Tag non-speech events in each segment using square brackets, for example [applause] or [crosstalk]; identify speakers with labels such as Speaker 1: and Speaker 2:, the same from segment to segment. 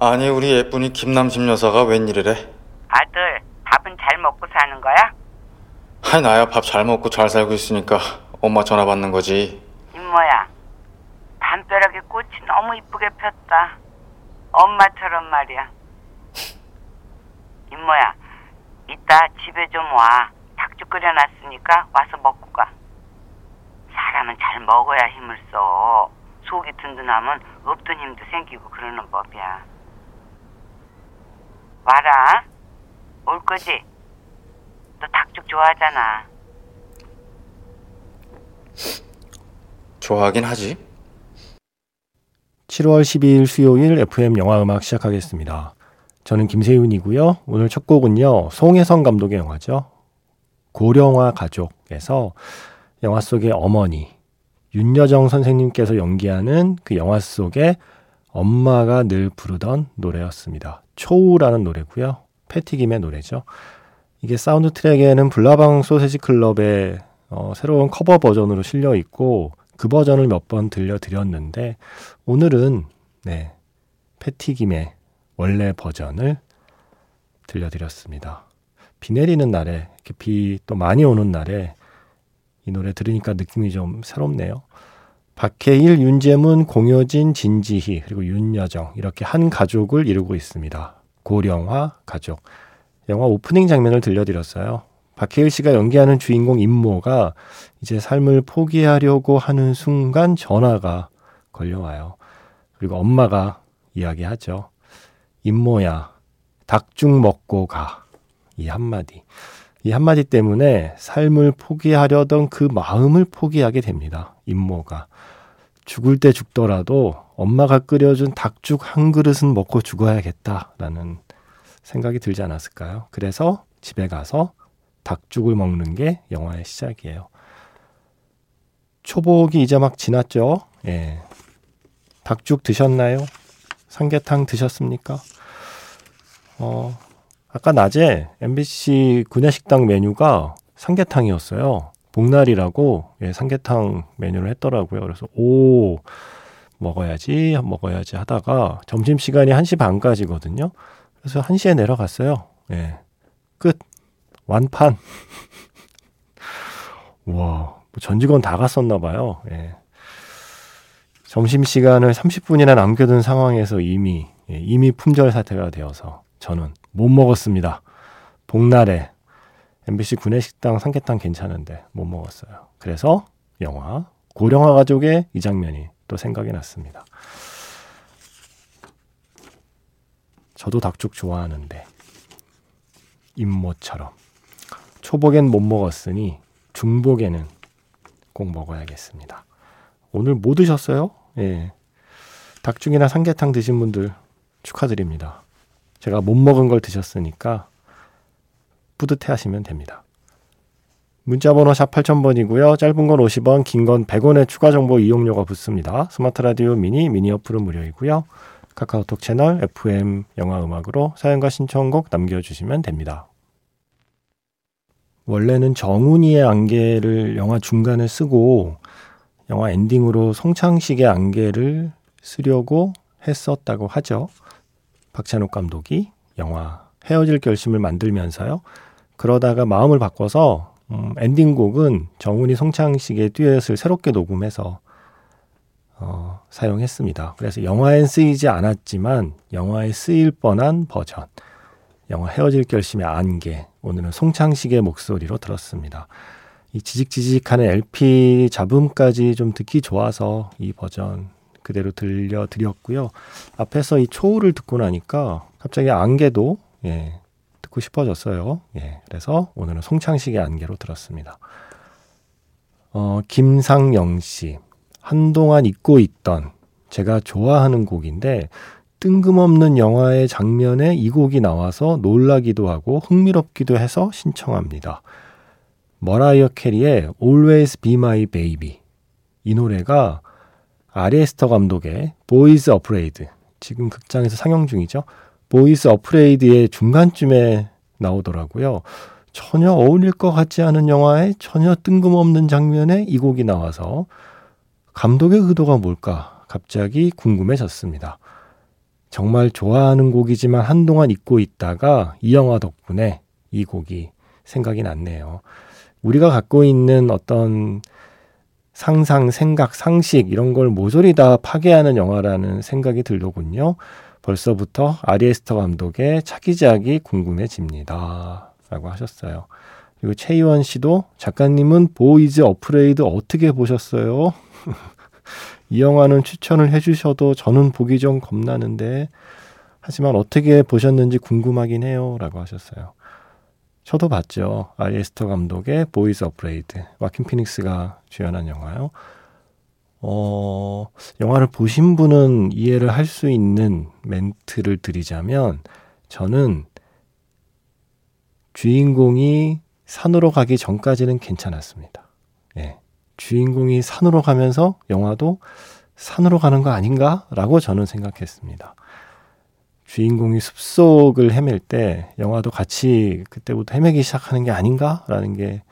Speaker 1: 아니 우리 예쁜이 김남심 여사가 웬일이래?
Speaker 2: 아들, 밥은 잘 먹고 사는 거야?
Speaker 1: 아니 나야 밥 잘 먹고 잘 살고 있으니까 엄마 전화 받는 거지.
Speaker 2: 임모야, 담벼락에 꽃이 너무 이쁘게 폈다. 엄마처럼 말이야. [laughs] 임모야, 이따 집에 좀 와. 닭죽 끓여놨으니까 와서 먹고 가. 사람은 잘 먹어야 힘을 써. 속이 든든하면 없던 힘도 생기고 그러는 법이야. 와라. 올 거지? 너 닭죽 좋아하잖아.
Speaker 1: 좋아하긴 하지.
Speaker 3: 7월 12일 수요일 FM 영화 음악 시작하겠습니다. 저는 김세윤이고요. 오늘 첫 곡은요. 송혜성 감독의 영화죠. 고령화 가족에서 영화 속의 어머니 윤여정 선생님께서 연기하는 그 영화 속에 엄마가 늘 부르던 노래였습니다. 초우라는 노래고요. 패티김의 노래죠. 이게 사운드 트랙에는 불나방 소세지 클럽의 어, 새로운 커버 버전으로 실려 있고 그 버전을 몇 번 들려드렸는데 오늘은 네 패티김의 원래 버전을 들려드렸습니다. 비 내리는 날에 이렇게 비 또 많이 오는 날에 이 노래 들으니까 느낌이 좀 새롭네요. 박해일, 윤재문, 공효진, 진지희 그리고 윤여정 이렇게 한 가족을 이루고 있습니다. 고령화 가족. 영화 오프닝 장면을 들려드렸어요. 박해일 씨가 연기하는 주인공 임모가 이제 삶을 포기하려고 하는 순간 전화가 걸려와요. 그리고 엄마가 이야기하죠. 임모야, 닭죽 먹고 가. 이 한마디. 이 한마디 때문에 삶을 포기하려던 그 마음을 포기하게 됩니다. 임모가. 죽을 때 죽더라도 엄마가 끓여준 닭죽 한 그릇은 먹고 죽어야겠다라는 생각이 들지 않았을까요? 그래서 집에 가서 닭죽을 먹는 게 영화의 시작이에요. 초복이 이제 막 지났죠? 예. 닭죽 드셨나요? 삼계탕 드셨습니까? 어, 아까 낮에 MBC 구내식당 메뉴가 삼계탕이었어요. 복날이라고 예, 삼계탕 메뉴를 했더라고요. 그래서 오 먹어야지 먹어야지 하다가 점심 시간이 1시 반까지거든요. 그래서 1시에 내려갔어요. 예. 끝. 완판. [laughs] 와, 뭐전 직원 다 갔었나 봐요. 예. 점심 시간을 30분이나 남겨둔 상황에서 이미 예, 이미 품절 사태가 되어서 저는 못 먹었습니다. 복날에 MBC 구내식당 삼계탕 괜찮은데 못 먹었어요. 그래서 영화 고령화 가족의 이 장면이 또 생각이 났습니다. 저도 닭죽 좋아하는데 임모처럼 초복엔 못 먹었으니 중복에는 꼭 먹어야겠습니다. 오늘 뭐 드셨어요? 예. 닭죽이나 삼계탕 드신 분들 축하드립니다. 제가 못 먹은 걸 드셨으니까 뿌듯해 하시면 됩니다. 문자번호 샵 8000번이고요. 짧은 건 50원, 긴 건 100원의 추가 정보 이용료가 붙습니다. 스마트 라디오 미니, 미니 어플은 무료이고요. 카카오톡 채널 FM 영화 음악으로 사연과 신청곡 남겨주시면 됩니다. 원래는 정훈이의 안개를 영화 중간에 쓰고 영화 엔딩으로 송창식의 안개를 쓰려고 했었다고 하죠. 박찬욱 감독이 영화 헤어질 결심을 만들면서요. 그러다가 마음을 바꿔서 음, 엔딩곡은 정훈이 송창식의 듀엣을 새롭게 녹음해서 어, 사용했습니다. 그래서 영화엔 쓰이지 않았지만 영화에 쓰일 뻔한 버전. 영화 헤어질 결심의 안개. 오늘은 송창식의 목소리로 들었습니다. 이 지직지직하는 LP 잡음까지 좀 듣기 좋아서 이 버전 그대로 들려드렸고요. 앞에서 이 초우를 듣고 나니까 갑자기 안개도 예, 듣고 싶어졌어요. 예, 그래서 오늘은 송창식의 안개로 들었습니다. 어, 김상영 씨. 한동안 잊고 있던 제가 좋아하는 곡인데 뜬금없는 영화의 장면에 이 곡이 나와서 놀라기도 하고 흥미롭기도 해서 신청합니다. 머라이어 캐리의 Always Be My Baby. 이 노래가 아리 에스터 감독의 Beau Is Afraid. 지금 극장에서 상영 중이죠. Beau Is Afraid의 중간쯤에 나오더라고요. 전혀 어울릴 것 같지 않은 영화에 전혀 뜬금없는 장면에 이 곡이 나와서 감독의 의도가 뭘까 갑자기 궁금해졌습니다. 정말 좋아하는 곡이지만 한동안 잊고 있다가 이 영화 덕분에 이 곡이 생각이 났네요. 우리가 갖고 있는 어떤 상상, 생각, 상식 이런 걸 모조리 다 파괴하는 영화라는 생각이 들더군요. 벌써부터 아리에스터 감독의 차기작이 궁금해집니다. 라고 하셨어요. 그리고 최희원 씨도 작가님은 Beau Is Afraid 어떻게 보셨어요? [laughs] 이 영화는 추천을 해주셔도 저는 보기 좀 겁나는데 하지만 어떻게 보셨는지 궁금하긴 해요. 라고 하셨어요. 저도 봤죠. 아리 에스터 감독의 Beau Is Afraid. 와킨 피닉스가 주연한 영화요. 어, 영화를 보신 분은 이해를 할 수 있는 멘트를 드리자면 저는 주인공이 산으로 가기 전까지는 괜찮았습니다. 예. 주인공이 산으로 가면서 영화도 산으로 가는 거 아닌가? 라고 저는 생각했습니다. 주인공이 숲속을 헤맬 때 영화도 같이 그때부터 헤매기 시작하는 게 아닌가? 라는 게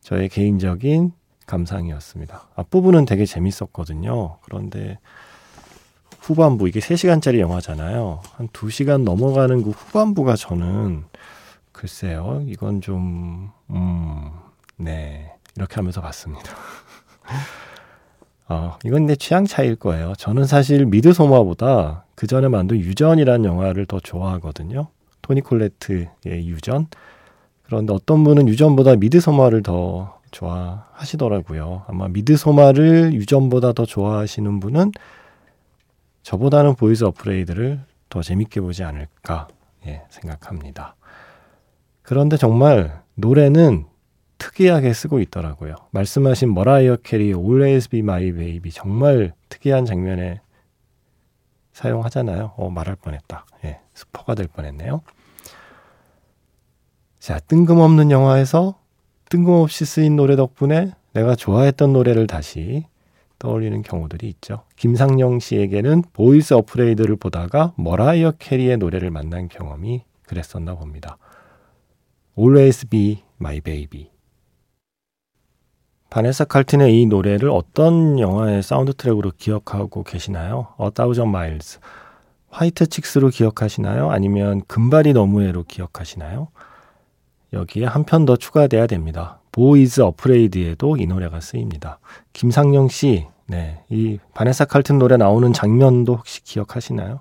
Speaker 3: 저의 개인적인 감상이었습니다. 앞부분은 되게 재밌었거든요. 그런데 후반부, 이게 3시간짜리 영화잖아요. 한 2시간 넘어가는 그 후반부가 저는 글쎄요, 이건 좀, 음, 네. 이렇게 하면서 봤습니다. [laughs] 어, 이건 내 취향 차이일 거예요. 저는 사실 미드 소마보다 그 전에 만든 유전이라는 영화를 더 좋아하거든요. 토니 콜레트의 유전. 그런데 어떤 분은 유전보다 미드소마를 더 좋아하시더라고요. 아마 미드소마를 유전보다 더 좋아하시는 분은 저보다는 Beau Is Afraid를 더 재밌게 보지 않을까 예, 생각합니다. 그런데 정말 노래는 특이하게 쓰고 있더라고요. 말씀하신 머라이어 캐리의 Always Be My Baby 정말 특이한 장면에 사용하잖아요. 어, 말할 뻔했다. 예, 스포가 될 뻔했네요. 자, 뜬금없는 영화에서 뜬금없이 쓰인 노래 덕분에 내가 좋아했던 노래를 다시 떠올리는 경우들이 있죠. 김상영 씨에게는 Beau Is Afraid를 보다가 머라이어 캐리의 노래를 만난 경험이 그랬었나 봅니다. Always Be My Baby. 바네사 칼튼의 이 노래를 어떤 영화의 사운드 트랙으로 기억하고 계시나요? A Thousand Miles. White Chicks로 기억하시나요? 아니면 금발이 너무해로 기억하시나요? 여기에 한 편 더 추가돼야 됩니다. Beau Is Afraid에도 이 노래가 쓰입니다. 김상영 씨, 네, 이 바네사 칼튼 노래 나오는 장면도 혹시 기억하시나요?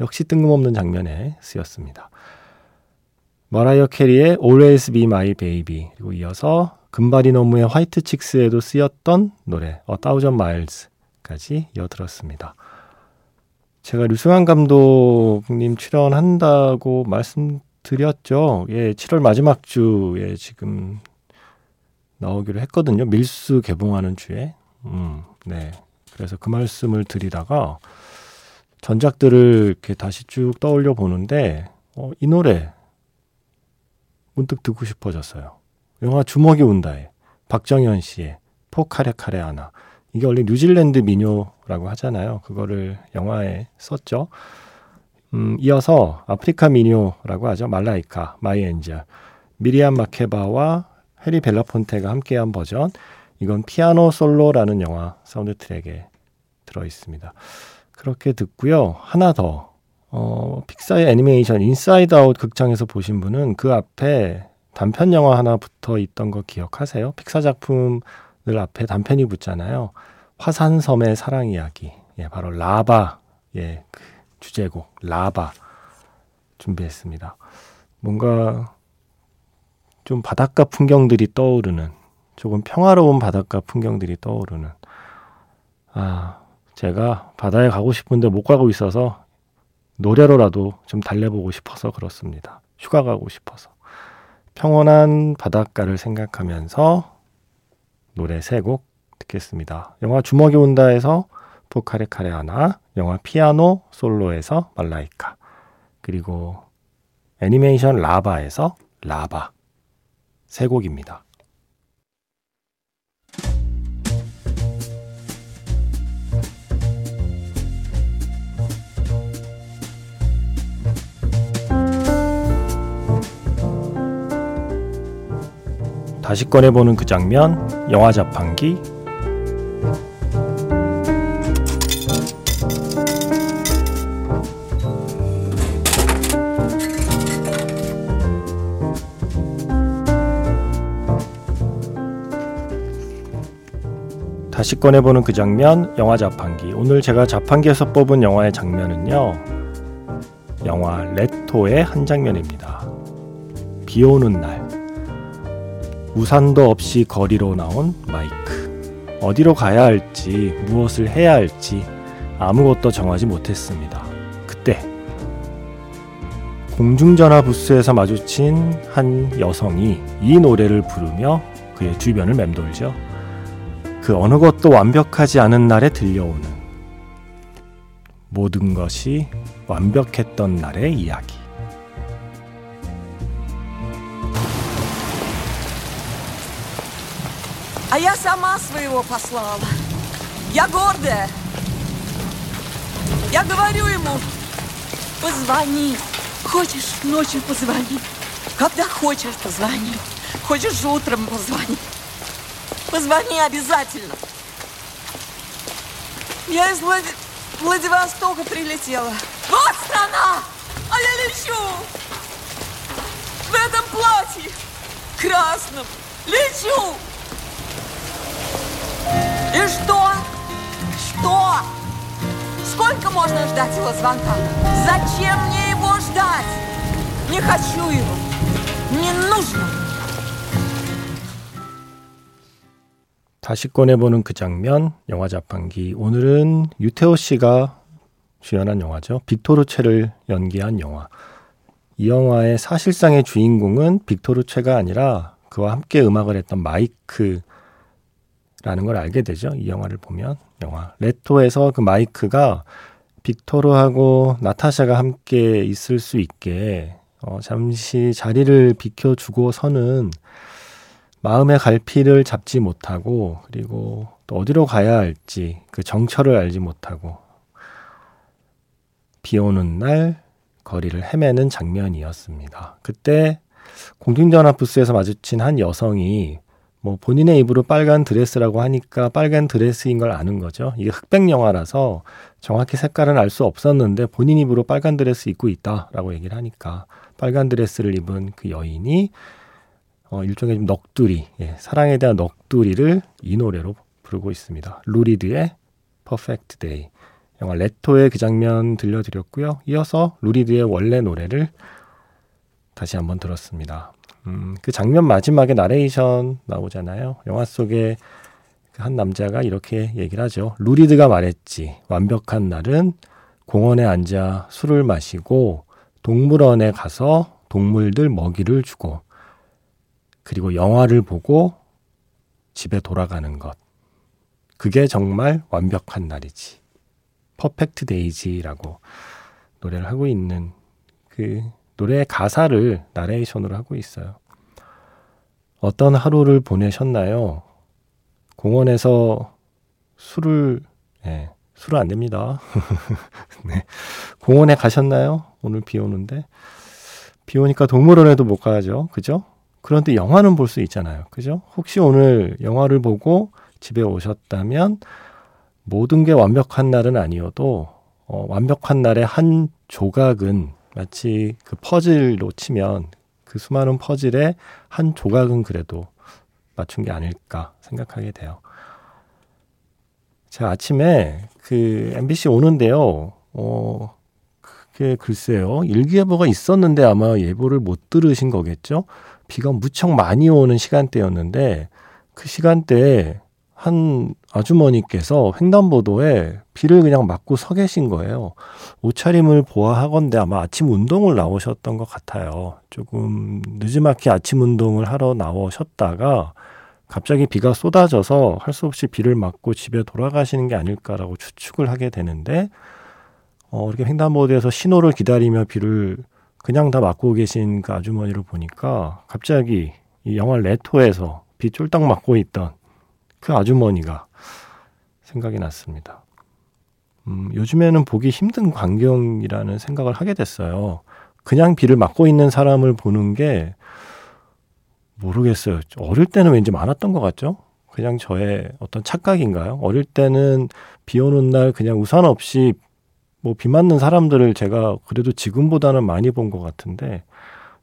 Speaker 3: 역시 뜬금없는 장면에 쓰였습니다. 머라이어 캐리의 Always Be My Baby 그리고 이어서 금발이 너무의 화이트 칙스에도 쓰였던 노래 A Thousand Miles까지 이어 들었습니다. 제가 류승환 감독님 출연한다고 말씀드렸죠. 예, 7월 마지막 주에 지금 나오기로 했거든요. 밀수 개봉하는 주에. 음, 네. 그래서 그 말씀을 드리다가 전작들을 이렇게 다시 쭉 떠올려 보는데, 어, 이 노래 문득 듣고 싶어졌어요. 영화 주먹이 온다에 박정현 씨의 Pokarekare Ana 이게 원래 뉴질랜드 민요라고 하잖아요. 그거를 영화에 썼죠. 음, 이어서 아프리카 민요라고 하죠. Malaika, My Angel, 미리암 마케바와 해리 벨라폰테가 함께한 버전. 이건 피아노 솔로라는 영화 사운드 트랙에 들어 있습니다. 그렇게 듣고요. 하나 더 어, 픽사의 애니메이션 Inside Out 극장에서 보신 분은 그 앞에 단편 영화 하나 붙어 있던 거 기억하세요? 픽사 작품을 앞에 단편이 붙잖아요. 화산섬의 사랑 이야기. 예, 바로 Lava. 예, 그 주제곡 Lava 준비했습니다. 뭔가 좀 바닷가 풍경들이 떠오르는 조금 평화로운 바닷가 풍경들이 떠오르는 아, 제가 바다에 가고 싶은데 못 가고 있어서 노래로라도 좀 달래보고 싶어서 그렇습니다. 휴가 가고 싶어서. 평온한 바닷가를 생각하면서 노래 세 곡 듣겠습니다. 영화 주먹이 온다에서 포카레 카레 하나, 영화 피아노 솔로에서 말라이카, 그리고 애니메이션 라바에서 라바 세 곡입니다. 다시 꺼내보는 그 장면, 영화 자판기. 다시 꺼내보는 그 장면, 영화 자판기. 오늘 제가 자판기에서 뽑은 영화의 장면은요, 영화 레토의 한 장면입니다. 비 오는 날. 우산도 없이 거리로 나온 마이크. 어디로 가야 할지, 무엇을 해야 할지 아무것도 정하지 못했습니다. 그때 공중전화 부스에서 마주친 한 여성이 이 노래를 부르며 그의 주변을 맴돌죠. 그 어느 것도 완벽하지 않은 날에 들려오는 모든 것이 완벽했던 날의 이야기.
Speaker 4: А я сама своего послала. Я гордая. Я говорю ему, позвони. Хочешь, ночью позвони. Когда хочешь, позвони. Хочешь, утром позвони. Позвони обязательно. Я из Влади... Владивостока прилетела. Вот страна! А я лечу! В этом платье красном. Лечу! И что? Что? Сколько можно ждать его звонка? Зачем мне его ждать? Не хочу его. Не нужно.
Speaker 3: 다시 꺼내보는 그 장면, 영화 자판기. 오늘은 유태호 씨가 주연한 영화죠. 빅토르체를 연기한 영화. 이 영화의 사실상의 주인공은 빅토르체가 아니라 그와 함께 음악을 했던 마이크 라는 걸 알게 되죠. 이 영화를 보면 영화 레토에서 그 마이크가 빅토르하고 나타샤가 함께 있을 수 있게 어, 잠시 자리를 비켜주고서는 마음의 갈피를 잡지 못하고 그리고 또 어디로 가야 할지 그 정처를 알지 못하고 비 오는 날 거리를 헤매는 장면이었습니다. 그때 공중전화 부스에서 마주친 한 여성이 뭐 본인의 입으로 빨간 드레스라고 하니까 빨간 드레스인 걸 아는 거죠. 이게 흑백 영화라서 정확히 색깔은 알 수 없었는데 본인 입으로 빨간 드레스 입고 있다라고 얘기를 하니까 빨간 드레스를 입은 그 여인이 어, 일종의 좀 넋두리, 예, 사랑에 대한 넋두리를 이 노래로 부르고 있습니다. 루리드의 Perfect Day. 영화 레토의 그 장면 들려드렸고요. 이어서 루리드의 원래 노래를 다시 한번 들었습니다. 음, 그 장면 마지막에 나레이션 나오잖아요. 영화 속에 그한 남자가 이렇게 얘기를 하죠. 루리드가 말했지. 완벽한 날은 공원에 앉아 술을 마시고 동물원에 가서 동물들 먹이를 주고 그리고 영화를 보고 집에 돌아가는 것. 그게 정말 완벽한 날이지. Perfect Day지라고 노래를 하고 있는 그 노래의 가사를 나레이션으로 하고 있어요. 어떤 하루를 보내셨나요? 공원에서 술을, 예, 술은 안 됩니다. [laughs] 네. 공원에 가셨나요? 오늘 비 오는데. 비 오니까 동물원에도 못 가죠. 그죠? 그런데 영화는 볼 수 있잖아요. 그죠? 혹시 오늘 영화를 보고 집에 오셨다면 모든 게 완벽한 날은 아니어도 어, 완벽한 날의 한 조각은 마치 그 퍼즐로 치면 그 수많은 퍼즐의 한 조각은 그래도 맞춘 게 아닐까 생각하게 돼요. 제가 아침에 그 MBC 오는데요. 어, 그게 글쎄요. 일기예보가 있었는데 아마 예보를 못 들으신 거겠죠? 비가 무척 많이 오는 시간대였는데 그 시간대에 한 아주머니께서 횡단보도에 비를 그냥 맞고 서 계신 거예요. 옷차림을 보아하건대 아마 아침 운동을 나오셨던 것 같아요. 조금 늦지막히 아침 운동을 하러 나오셨다가 갑자기 비가 쏟아져서 할 수 없이 비를 맞고 집에 돌아가시는 게 아닐까라고 추측을 하게 되는데 어, 이렇게 횡단보도에서 신호를 기다리며 비를 그냥 다 맞고 계신 그 아주머니를 보니까 갑자기 이 영화 레토에서 비 쫄딱 맞고 있던 그 아주머니가 생각이 났습니다. 음, 요즘에는 보기 힘든 광경이라는 생각을 하게 됐어요. 그냥 비를 맞고 있는 사람을 보는 게 모르겠어요. 어릴 때는 왠지 많았던 것 같죠? 그냥 저의 어떤 착각인가요? 어릴 때는 비 오는 날 그냥 우산 없이 뭐 비 맞는 사람들을 제가 그래도 지금보다는 많이 본 것 같은데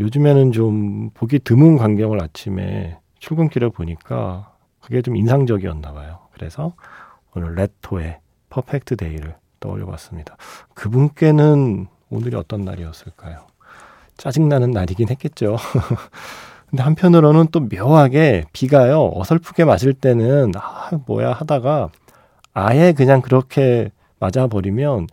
Speaker 3: 요즘에는 좀 보기 드문 광경을 아침에 출근길에 보니까 그게 좀 인상적이었나 봐요. 그래서 오늘 레토의 퍼펙트 데이를 떠올려 봤습니다. 그분께는 오늘이 어떤 날이었을까요? 짜증나는 날이긴 했겠죠. [laughs] 근데 한편으로는 또 묘하게 비가요, 어설프게 맞을 때는, 아, 뭐야 하다가 아예 그냥 그렇게 맞아버리면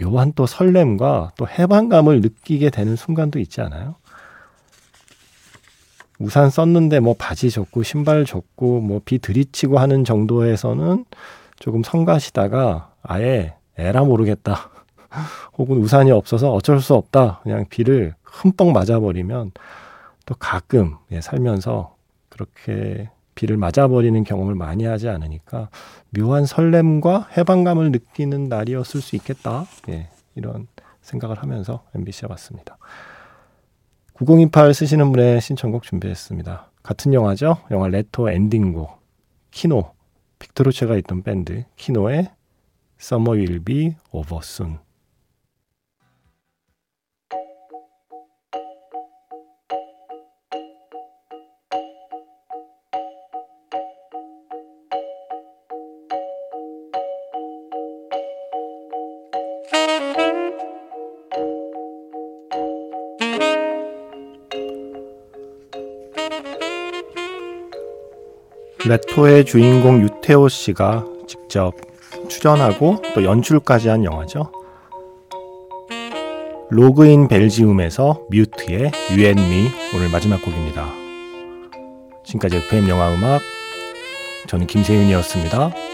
Speaker 3: 묘한 또 설렘과 또 해방감을 느끼게 되는 순간도 있지 않아요? 우산 썼는데 뭐 바지 젖고 신발 젖고 뭐 비 들이치고 하는 정도에서는 조금 성가시다가 아예 에라 모르겠다. [laughs] 혹은 우산이 없어서 어쩔 수 없다. 그냥 비를 흠뻑 맞아버리면 또 가끔 예, 살면서 그렇게 비를 맞아버리는 경험을 많이 하지 않으니까 묘한 설렘과 해방감을 느끼는 날이었을 수 있겠다. 예, 이런 생각을 하면서 MBC에 왔습니다. 9028 쓰시는 분의 신청곡 준비했습니다. 같은 영화죠. 영화 레토 엔딩곡 키노 빅토르체가 있던 밴드 키노의 Summer Will Be Over Soon 레토의 주인공 유태호 씨가 직접 출연하고 또 연출까지 한 영화죠. 로그인 벨지움에서 뮤트의 유앤미 오늘 마지막 곡입니다. 지금까지 FM 영화 음악 저는 김세윤이었습니다.